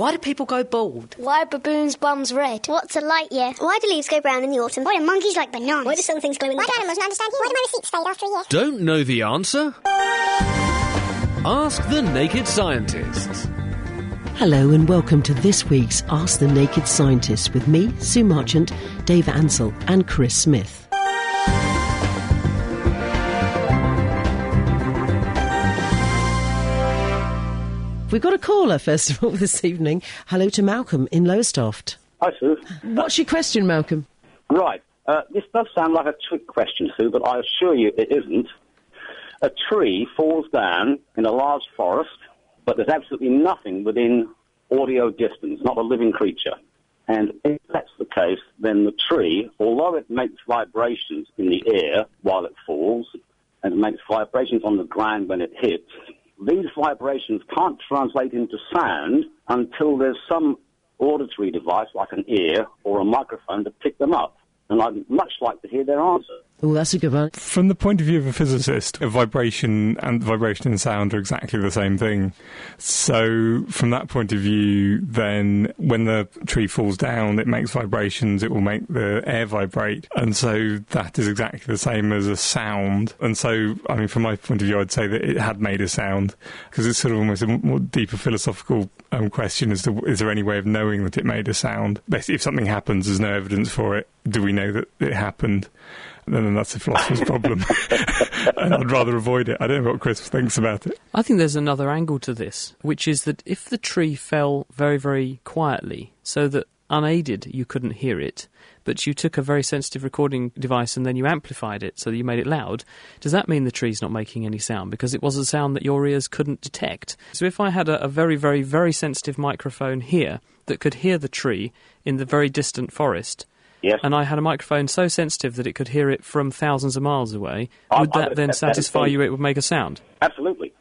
Why do people go bald? Why are baboons' bums red? What's a light year? Why do leaves go brown in the autumn? Why do monkeys like bananas? Why do some things glow in the Why do animals not understand humor? Why do my receipts fade after a year? Don't know the answer? Ask the Naked Scientists. Hello and welcome to this week's Ask the Naked Scientists with me, Sue Marchant, Dave Ansell, and Chris Smith. We've got a caller, first of all, this evening. Hello to Malcolm in Lowestoft. Hi, Sue. What's your question, Malcolm? Right. Uh, this does sound like a trick question, Sue, but I assure you it isn't. A tree falls down in a large forest, but there's absolutely nothing within audio distance, not a living creature. And if that's the case, then the tree, although it makes vibrations in the air while it falls, and it makes vibrations on the ground when it hits, these vibrations can't translate into sound until there's some auditory device like an ear or a microphone to pick them up. And I'd much like to hear their answer. Oh, that's a good one. From the point of view of a physicist, a vibration and vibration and sound are exactly the same thing. So, from that point of view, then when the tree falls down, it makes vibrations, it will make the air vibrate. And so that is exactly the same as a sound. And so, I mean, from my point of view, I'd say that it had made a sound because it's sort of almost a more deeper philosophical um, question as to is there any way of knowing that it made a sound? Basically, if something happens, there's no evidence for it. Do we know that it happened? Then that's a philosopher's problem. and I'd rather avoid it. I don't know what Chris thinks about it. I think there's another angle to this, which is that if the tree fell very, very quietly, so that unaided you couldn't hear it, but you took a very sensitive recording device and then you amplified it so that you made it loud, does that mean the tree's not making any sound? Because it was a sound that your ears couldn't detect. So if I had a, a very, very, very sensitive microphone here that could hear the tree in the very distant forest, Yes. and I had a microphone so sensitive that it could hear it from thousands of miles away, oh, I- would I that then that satisfy being- you it would make a sound? Absolutely.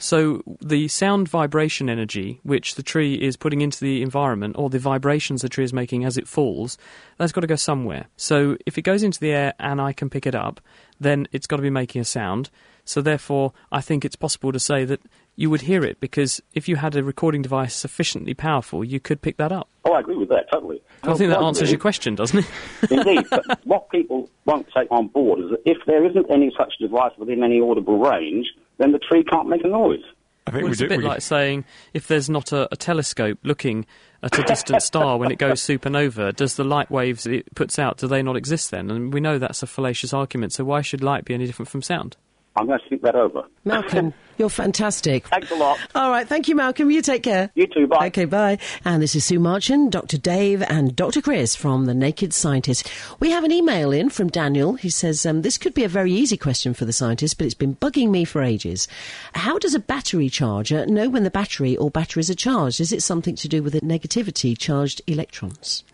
So the sound vibration energy which the tree is putting into the environment, or the vibrations the tree is making as it falls, that's got to go somewhere. So if it goes into the air and I can pick it up, then it's got to be making a sound. So therefore, I think it's possible to say that you would hear it because if you had a recording device sufficiently powerful, you could pick that up. Oh, I agree with that totally. I think that answers your question, doesn't it? Indeed, but what people won't take on board is that if there isn't any such device within any audible range, then the tree can't make a noise. I think Well, we it's a do. bit we- like saying if there's not a, a telescope looking at a distant star when it goes supernova, does the light waves it puts out do they not exist then? And we know that's a fallacious argument. So why should light be any different from sound? I'm going to think that over. Malcolm, you're fantastic. Thanks a lot. All right, thank you, Malcolm. You take care. You too. Bye. Okay, bye. And this is Sue Marchant, Dr. Dave, and Dr. Chris from The Naked Scientist. We have an email in from Daniel. He says, um, This could be a very easy question for the scientist, but it's been bugging me for ages. How does a battery charger know when the battery or batteries are charged? Is it something to do with the negativity charged electrons?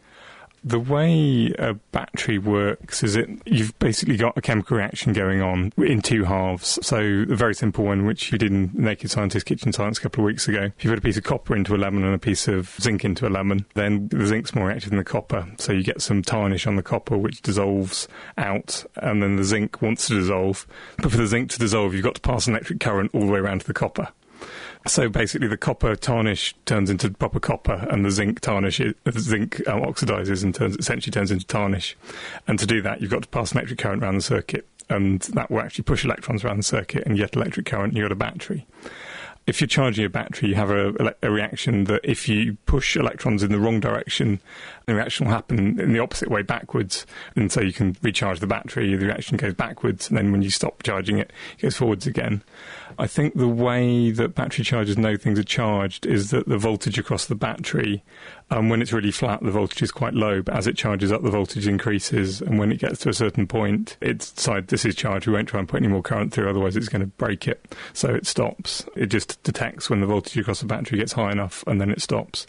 The way a battery works is it you've basically got a chemical reaction going on in two halves. So a very simple one, which you did in Naked Scientist Kitchen Science a couple of weeks ago. If you put a piece of copper into a lemon and a piece of zinc into a lemon, then the zinc's more reactive than the copper. So you get some tarnish on the copper, which dissolves out, and then the zinc wants to dissolve. But for the zinc to dissolve, you've got to pass an electric current all the way around to the copper. So basically, the copper tarnish turns into proper copper, and the zinc tarnish, the zinc um, oxidizes and turns essentially turns into tarnish. And to do that, you've got to pass an electric current around the circuit, and that will actually push electrons around the circuit, and you get electric current, and you've got a battery. If you're charging a battery, you have a, a reaction that if you push electrons in the wrong direction, the reaction will happen in the opposite way backwards. And so you can recharge the battery, the reaction goes backwards, and then when you stop charging it, it goes forwards again. I think the way that battery chargers know things are charged is that the voltage across the battery, um, when it's really flat, the voltage is quite low, but as it charges up, the voltage increases, and when it gets to a certain point, it's decided this is charged, we won't try and put any more current through, otherwise it's going to break it. So it stops. It just detects when the voltage across the battery gets high enough, and then it stops.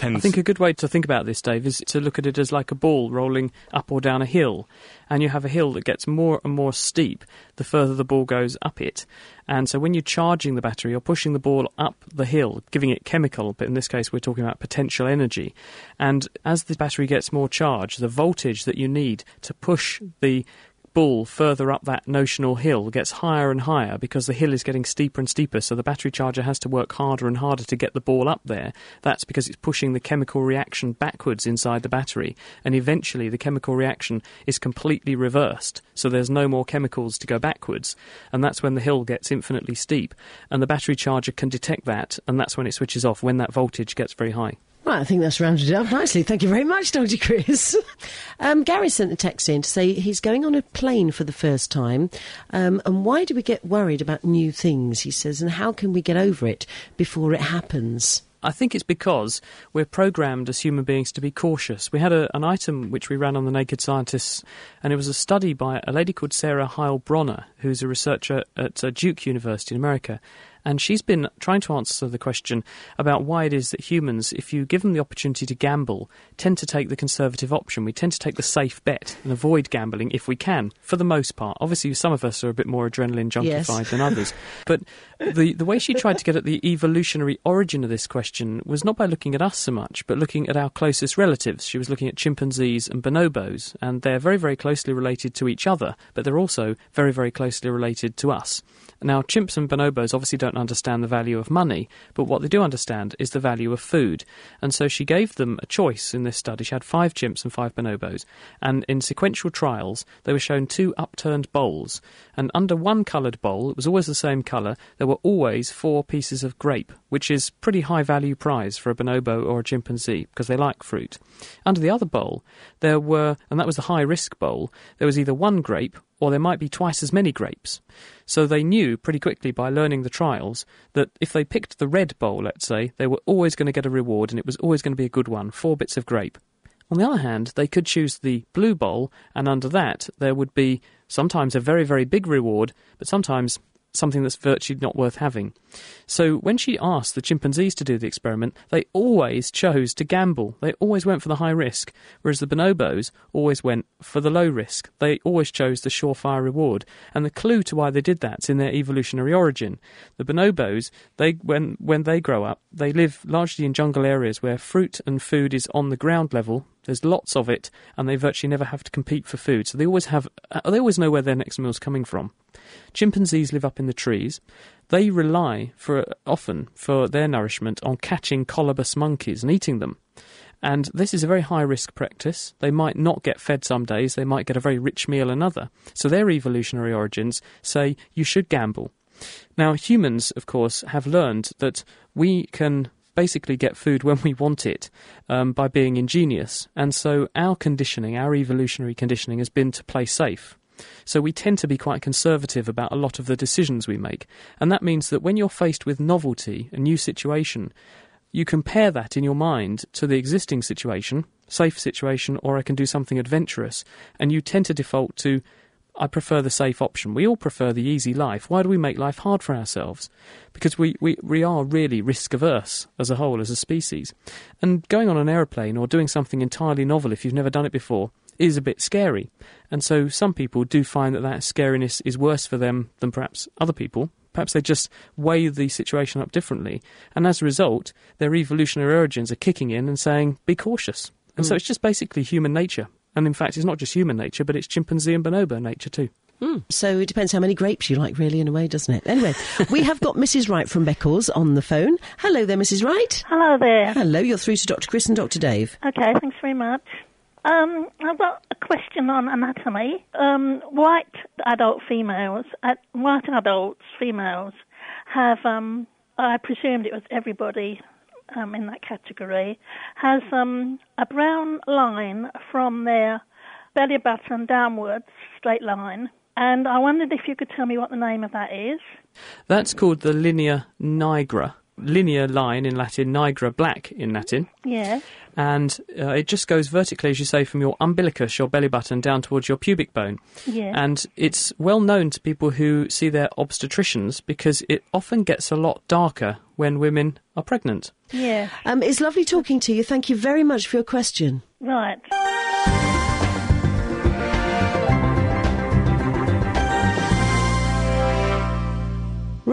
Tends I think a good way to think about this, Dave, is to look at it as like a ball rolling up or down a hill. And you have a hill that gets more and more steep the further the ball goes up it. And so when you're charging the battery, you're pushing the ball up the hill, giving it chemical, but in this case we're talking about potential energy. And as the battery gets more charged, the voltage that you need to push the ball further up that notional hill gets higher and higher because the hill is getting steeper and steeper, so the battery charger has to work harder and harder to get the ball up there. That's because it's pushing the chemical reaction backwards inside the battery, and eventually the chemical reaction is completely reversed, so there's no more chemicals to go backwards, and that's when the hill gets infinitely steep, and the battery charger can detect that, and that's when it switches off when that voltage gets very high. Right, I think that's rounded it up nicely. Thank you very much, Dr. Chris. um, Gary sent a text in to say he's going on a plane for the first time. Um, and why do we get worried about new things, he says, and how can we get over it before it happens? I think it's because we're programmed as human beings to be cautious. We had a, an item which we ran on the Naked Scientists, and it was a study by a lady called Sarah Heilbronner, who's a researcher at uh, Duke University in America. And she's been trying to answer the question about why it is that humans, if you give them the opportunity to gamble, tend to take the conservative option. We tend to take the safe bet and avoid gambling if we can, for the most part. Obviously, some of us are a bit more adrenaline junkified Yes. than others. But the, the way she tried to get at the evolutionary origin of this question was not by looking at us so much, but looking at our closest relatives. She was looking at chimpanzees and bonobos, and they're very, very closely related to each other, but they're also very, very closely related to us. Now, chimps and bonobos obviously don't understand the value of money, but what they do understand is the value of food. And so she gave them a choice in this study. She had five chimps and five bonobos, and in sequential trials, they were shown two upturned bowls. And under one coloured bowl, it was always the same colour, there were always four pieces of grape, which is pretty high value prize for a bonobo or a chimpanzee because they like fruit. Under the other bowl, there were, and that was the high risk bowl, there was either one grape or there might be twice as many grapes. So they knew pretty quickly by learning the trials that if they picked the red bowl, let's say, they were always going to get a reward and it was always going to be a good one four bits of grape. On the other hand, they could choose the blue bowl, and under that, there would be sometimes a very, very big reward, but sometimes something that's virtually not worth having. So when she asked the chimpanzees to do the experiment, they always chose to gamble. They always went for the high risk, whereas the bonobos always went for the low risk. They always chose the surefire reward. And the clue to why they did that's in their evolutionary origin. The bonobos, they when when they grow up, they live largely in jungle areas where fruit and food is on the ground level. There's lots of it, and they virtually never have to compete for food. So they always have, uh, they always know where their next meal's coming from. Chimpanzees live up in the trees. They rely for often for their nourishment on catching colobus monkeys and eating them. And this is a very high risk practice. They might not get fed some days, they might get a very rich meal another. So their evolutionary origins say you should gamble. Now, humans, of course, have learned that we can basically get food when we want it um, by being ingenious. And so our conditioning, our evolutionary conditioning, has been to play safe. So we tend to be quite conservative about a lot of the decisions we make. And that means that when you're faced with novelty, a new situation, you compare that in your mind to the existing situation, safe situation, or I can do something adventurous, and you tend to default to I prefer the safe option. We all prefer the easy life. Why do we make life hard for ourselves? Because we, we, we are really risk averse as a whole, as a species. And going on an aeroplane or doing something entirely novel if you've never done it before is a bit scary. And so some people do find that that scariness is worse for them than perhaps other people. Perhaps they just weigh the situation up differently. And as a result, their evolutionary origins are kicking in and saying, be cautious. And so hmm. it's just basically human nature. And in fact, it's not just human nature, but it's chimpanzee and bonobo nature too. So it depends how many grapes you like, really, in a way, doesn't it? Anyway, we have got Mrs. Wright from Beccles on the phone. Hello there, Mrs. Wright. Hello there. Hello, you're through to Dr. Chris and Dr. Dave. Okay, thanks very much. Um, I've got a question on anatomy. Um, white adult females, uh, white adults, females, have, um, I presumed it was everybody um, in that category, has um, a brown line from their belly button downwards, straight line. And I wondered if you could tell me what the name of that is. That's called the linea nigra. Linea line in Latin, nigra black in Latin. Yes. And uh, it just goes vertically, as you say, from your umbilicus, your belly button, down towards your pubic bone. Yes. And it's well known to people who see their obstetricians because it often gets a lot darker when women are pregnant. Yeah. Um, it's lovely talking to you. Thank you very much for your question. Right.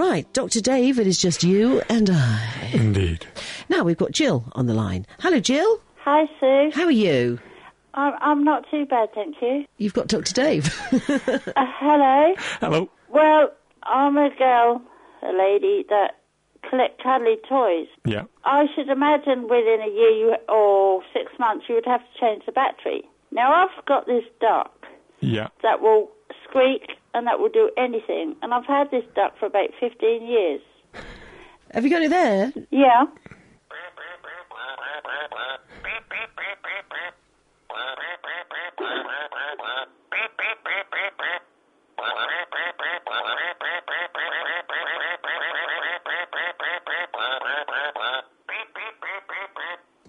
Right, Dr. Dave, it is just you and I. Indeed. Now we've got Jill on the line. Hello, Jill. Hi, Sue. How are you? I'm, I'm not too bad, thank you. You've got Dr. Dave. Uh, hello. Hello. Well, I'm a girl, a lady that collect cuddly toys. Yeah. I should imagine within a year or six months you would have to change the battery. Now I've got this duck Yeah. that will squeak and that will do anything, and I've had this duck for about 15 years. Have you got it there? Yeah.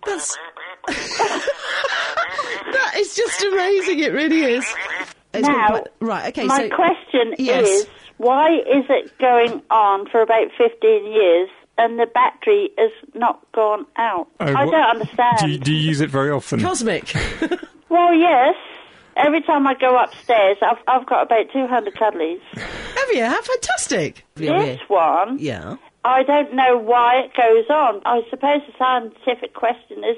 That's. that is just amazing. It really is. It's Now, quite- right. Okay. My so question yes. is, why is it going on for about 15 years and the battery has not gone out? Oh, I don't understand. Do you, do you use it very often? cosmic. Well, yes. Every time I go upstairs, I've, I've got about 200 cuddlies. Have you? How fantastic. This one, Yeah. I don't know why it goes on. I suppose the scientific question is,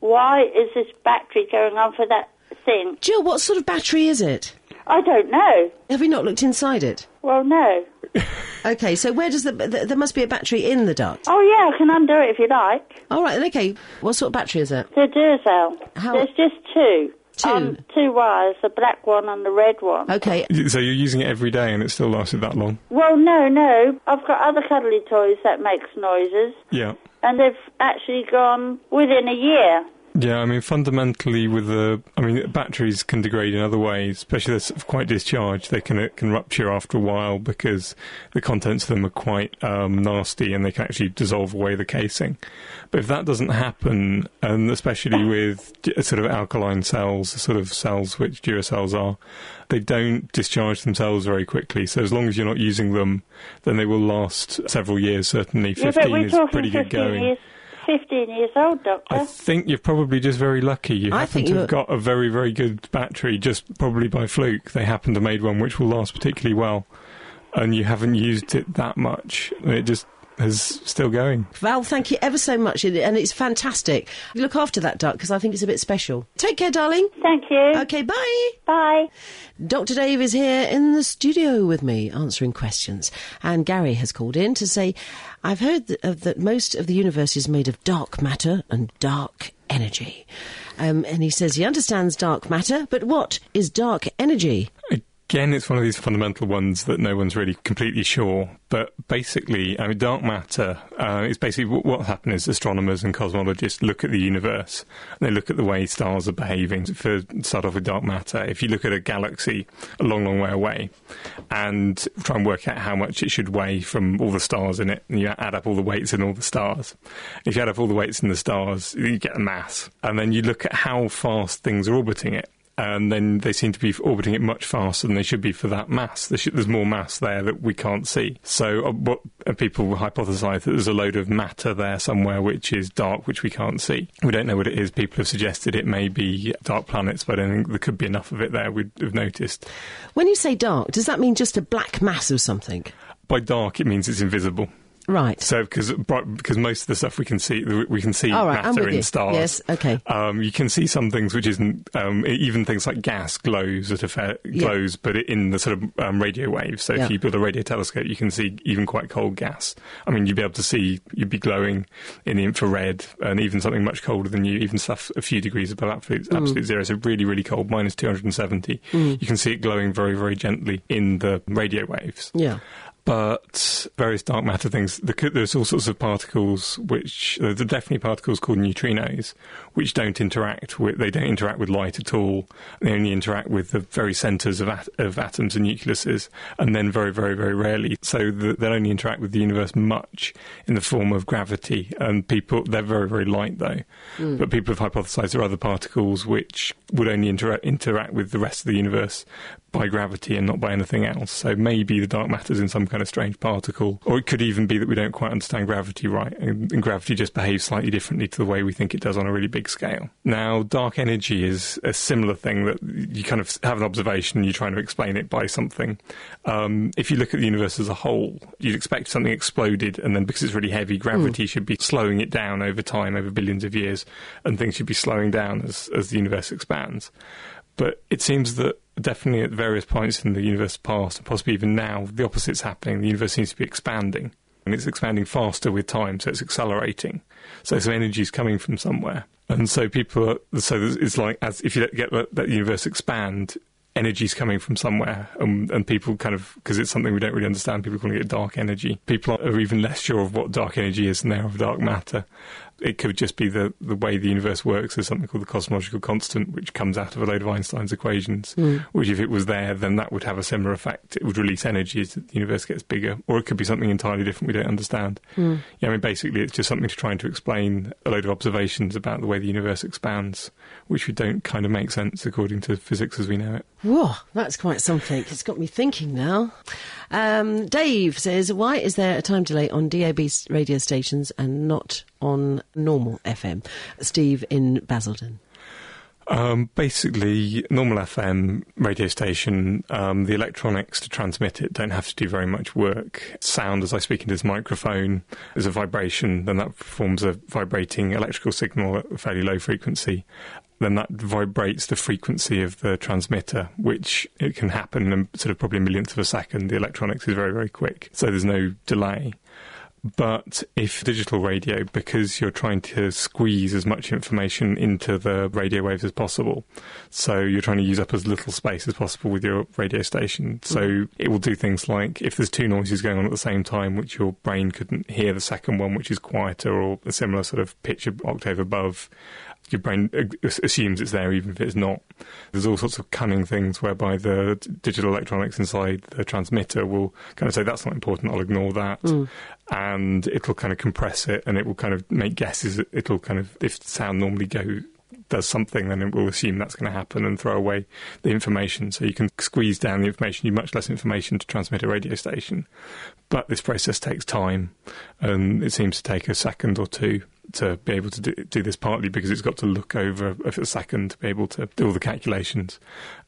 why is this battery going on for that thing? Jill, what sort of battery is it? I don't know. Have you not looked inside it? Well, no. Okay, so where does the, th there must be a battery in the duct? Oh, yeah, I can undo it if you like. All right, then, okay. What sort of battery is it? The Duracell. How- There's just two. Two? On two wires, the black one and the red one. Okay. So you're using it every day and it still lasted that long? Well, no, no. I've got other cuddly toys that makes noises, Yeah. and they've actually gone within a year. Yeah, I mean, fundamentally, with the, I mean, batteries can degrade in other ways, especially if they're quite discharged. They can can rupture after a while because the contents of them are quite um, nasty and they can actually dissolve away the casing. But if that doesn't happen, and especially with sort of alkaline cells, the sort of cells which Duracells are, they don't discharge themselves very quickly. So as long as you're not using them, then they will last several years. Certainly, fifteen we're is pretty good going. years. 15 years old, Doctor. I think you're probably just very lucky. You I happen think to you're- have got a very, very good battery, just probably by fluke. They happen to made one which will last particularly well, and you haven't used it that much. It just is still going. Val, thank you ever so much, and and it's fantastic. Look after that duck because I think it's a bit special. Take care, darling. Thank you. Okay, bye. Bye. Dr. Dave is here in the studio with me answering questions. And Gary has called in to say, I've heard that, uh, that most of the universe is made of dark matter and dark energy. Um, and he says he understands dark matter, but what is dark energy? Again, it's one of these fundamental ones that no one's really completely sure. But basically, I mean, dark matter uh, is basically what, what is astronomers and cosmologists look at the universe. And they look at the way stars are behaving. For start off with dark matter, if you look at a galaxy a long, long way away, and try and work out how much it should weigh from all the stars in it, and you add up all the weights in all the stars. If you add up all the weights in the stars, you get a mass, and then you look at how fast things are orbiting it and then they seem to be orbiting it much faster than they should be for that mass. There's more mass there that we can't see. So, uh, what uh, people hypothesise that there's a load of matter there somewhere which is dark, which we can't see. We don't know what it is. People have suggested it may be dark planets, but I don't think there could be enough of it there. We'd have noticed. When you say dark, does that mean just a black mass of something? By dark, it means it's invisible. Right. So, because because most of the stuff we can see, we can see All right, matter in you. stars. Yes, okay. Um, you can see some things which isn't um, even things like gas glows at a fair Yeah. glows, but in the sort of um, radio waves. So Yeah. if you build a radio telescope, you can see even quite cold gas. I mean, you'd be able to see you'd be glowing in the infrared, and even something much colder than you, even stuff a few degrees above absolute, Mm. absolute zero. So really, really cold, minus two hundred and seventy. You can see it glowing very, very gently in the radio waves Yeah. But various dark matter things. There's all sorts of particles which uh, there are definitely particles called neutrinos, which don't interact with. They don't interact with light at all. They only interact with the very centres of, at, of atoms and nucleuses, and then very, very, very rarely. So the, they'll only interact with the universe much in the form of gravity. And people, they're very, very light though. Hmm. But people have hypothesised there are other particles which would only intera- interact with the rest of the universe by gravity and not by anything else. So maybe the dark matter's in some kind of strange particle, or it could even be that we don't quite understand gravity right, and, and gravity just behaves slightly differently to the way we think it does on a really big scale. Now, dark energy is a similar thing that you kind of have an observation, you're trying to explain it by something. Um, if you look at the universe as a whole, you'd expect something exploded, and then because it's really heavy, gravity should be slowing it down over time, over billions of years, and things should be slowing down as, as the universe expands. But it seems that definitely at various points in the universe past, and possibly even now, the opposite's happening. The universe seems to be expanding. And it's expanding faster with time, so it's accelerating. So some energy is coming from somewhere. And so people are, so it's like, as if you get that, universe expand, energy's coming from somewhere, and, and people kind of because it's something we don't really understand. People calling it dark energy. People are even less sure of what dark energy is than they are of dark matter it could just be the, the way the universe works. There's something called the cosmological constant, which comes out of a load of Einstein's equations, mm. which, if it was there, then that would have a similar effect. It would release energy as the universe gets bigger, or it could be something entirely different we don't understand. Mm. Yeah, I mean, basically, it's just something to trying to explain a load of observations about the way the universe expands, which we don't kind of make sense according to physics as we know it. Whoa, that's quite something. It's got me thinking now. Um, Dave says, why is there a time delay on DAB radio stations and not on normal FM? Steve in Basildon. Um, basically, normal FM radio station, um, the electronics to transmit it don't have to do very much work. Sound, as I speak into this microphone, is a vibration, then that forms a vibrating electrical signal at a fairly low frequency then that vibrates the frequency of the transmitter, which it can happen in sort of probably a millionth of a second. The electronics is very, very quick, so there's no delay. But if digital radio, because you're trying to squeeze as much information into the radio waves as possible, so you're trying to use up as little space as possible with your radio station. So mm-hmm. it will do things like if there's two noises going on at the same time, which your brain couldn't hear the second one, which is quieter or a similar sort of pitch octave above, your brain assumes it's there even if it's not. There's all sorts of cunning things whereby the digital electronics inside the transmitter will kind of say that's not important, I'll ignore that. Mm. And it'll kind of compress it and it will kind of make guesses. It'll kind of, if sound normally go does something, then it will assume that's going to happen and throw away the information. So you can squeeze down the information. You much less information to transmit a radio station, but this process takes time, and it seems to take a second or two to be able to do, do, this partly because it's got to look over a second to be able to do all the calculations.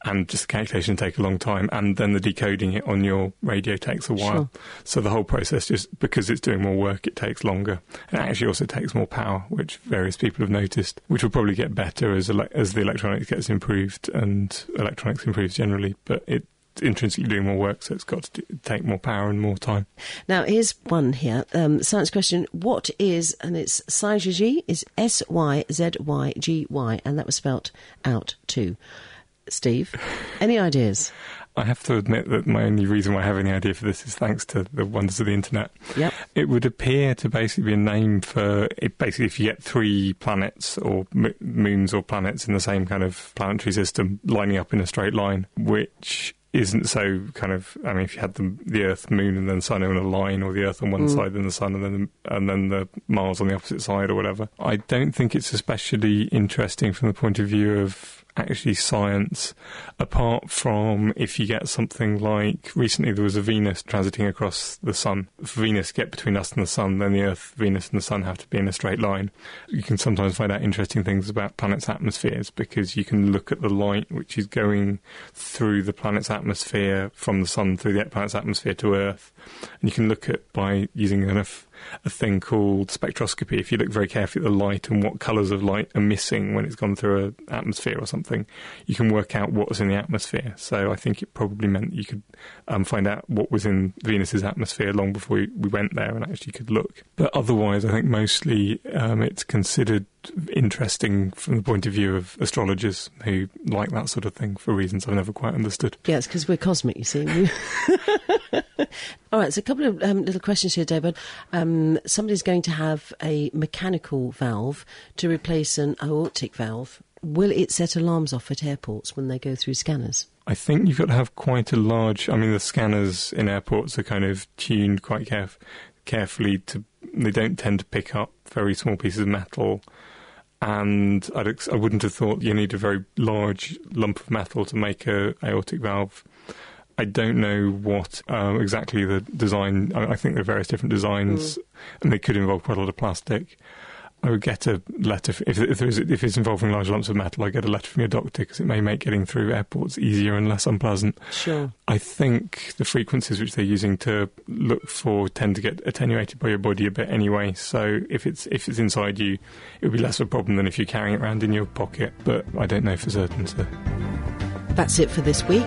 And just the calculation take a long time and then the decoding it on your radio takes a while. Sure. so the whole process just because it's doing more work it takes longer. And it actually also takes more power which various people have noticed which will probably get better as ele- as the electronics gets improved and electronics improves generally. But it intrinsically doing more work, so it's got to do, take more power and more time. Now, here's one here. Um, science question. What is, and it's Syzygy, is S Y Z Y G Y, and that was spelt out too. Steve, any ideas? I have to admit that my only reason why I have any idea for this is thanks to the wonders of the internet. Yep. It would appear to basically be a name for it. Basically, if you get three planets or m- moons or planets in the same kind of planetary system lining up in a straight line, which isn't so kind of. I mean, if you had the, the Earth, Moon, and then Sun on a line, or the Earth on one mm. side, then the Sun, and then and then the Mars on the opposite side, or whatever. I don't think it's especially interesting from the point of view of actually science, apart from if you get something like recently there was a Venus transiting across the Sun. For Venus get between us and the Sun, then the Earth, Venus, and the Sun have to be in a straight line. You can sometimes find out interesting things about planets' atmospheres because you can look at the light which is going through the planet's atmosphere from the Sun through the planet's atmosphere to Earth, and you can look at by using a thing called spectroscopy. If you look very carefully at the light and what colours of light are missing when it's gone through an atmosphere or something, you can work out what was in the atmosphere. So I think it probably meant you could um, find out what was in Venus's atmosphere long before we, we went there and actually could look. But otherwise, I think mostly um, it's considered interesting from the point of view of astrologers who like that sort of thing for reasons I've never quite understood. Yeah, it's because we're cosmic, you see. All right, so a couple of um, little questions here, David. Um, somebody's going to have a mechanical valve to replace an aortic valve. Will it set alarms off at airports when they go through scanners? I think you've got to have quite a large. I mean, the scanners in airports are kind of tuned quite caref- carefully to. They don't tend to pick up very small pieces of metal and I'd ex- I wouldn't have thought you need a very large lump of metal to make a aortic valve I don't know what uh, exactly the design. I, I think there are various different designs, and they could involve quite a lot of plastic. I would get a letter if, if, there is, if it's involving large lumps of metal. I get a letter from your doctor because it may make getting through airports easier and less unpleasant. Sure. I think the frequencies which they're using to look for tend to get attenuated by your body a bit anyway. So if it's if it's inside you, it would be less of a problem than if you're carrying it around in your pocket. But I don't know for certain. So That's it for this week.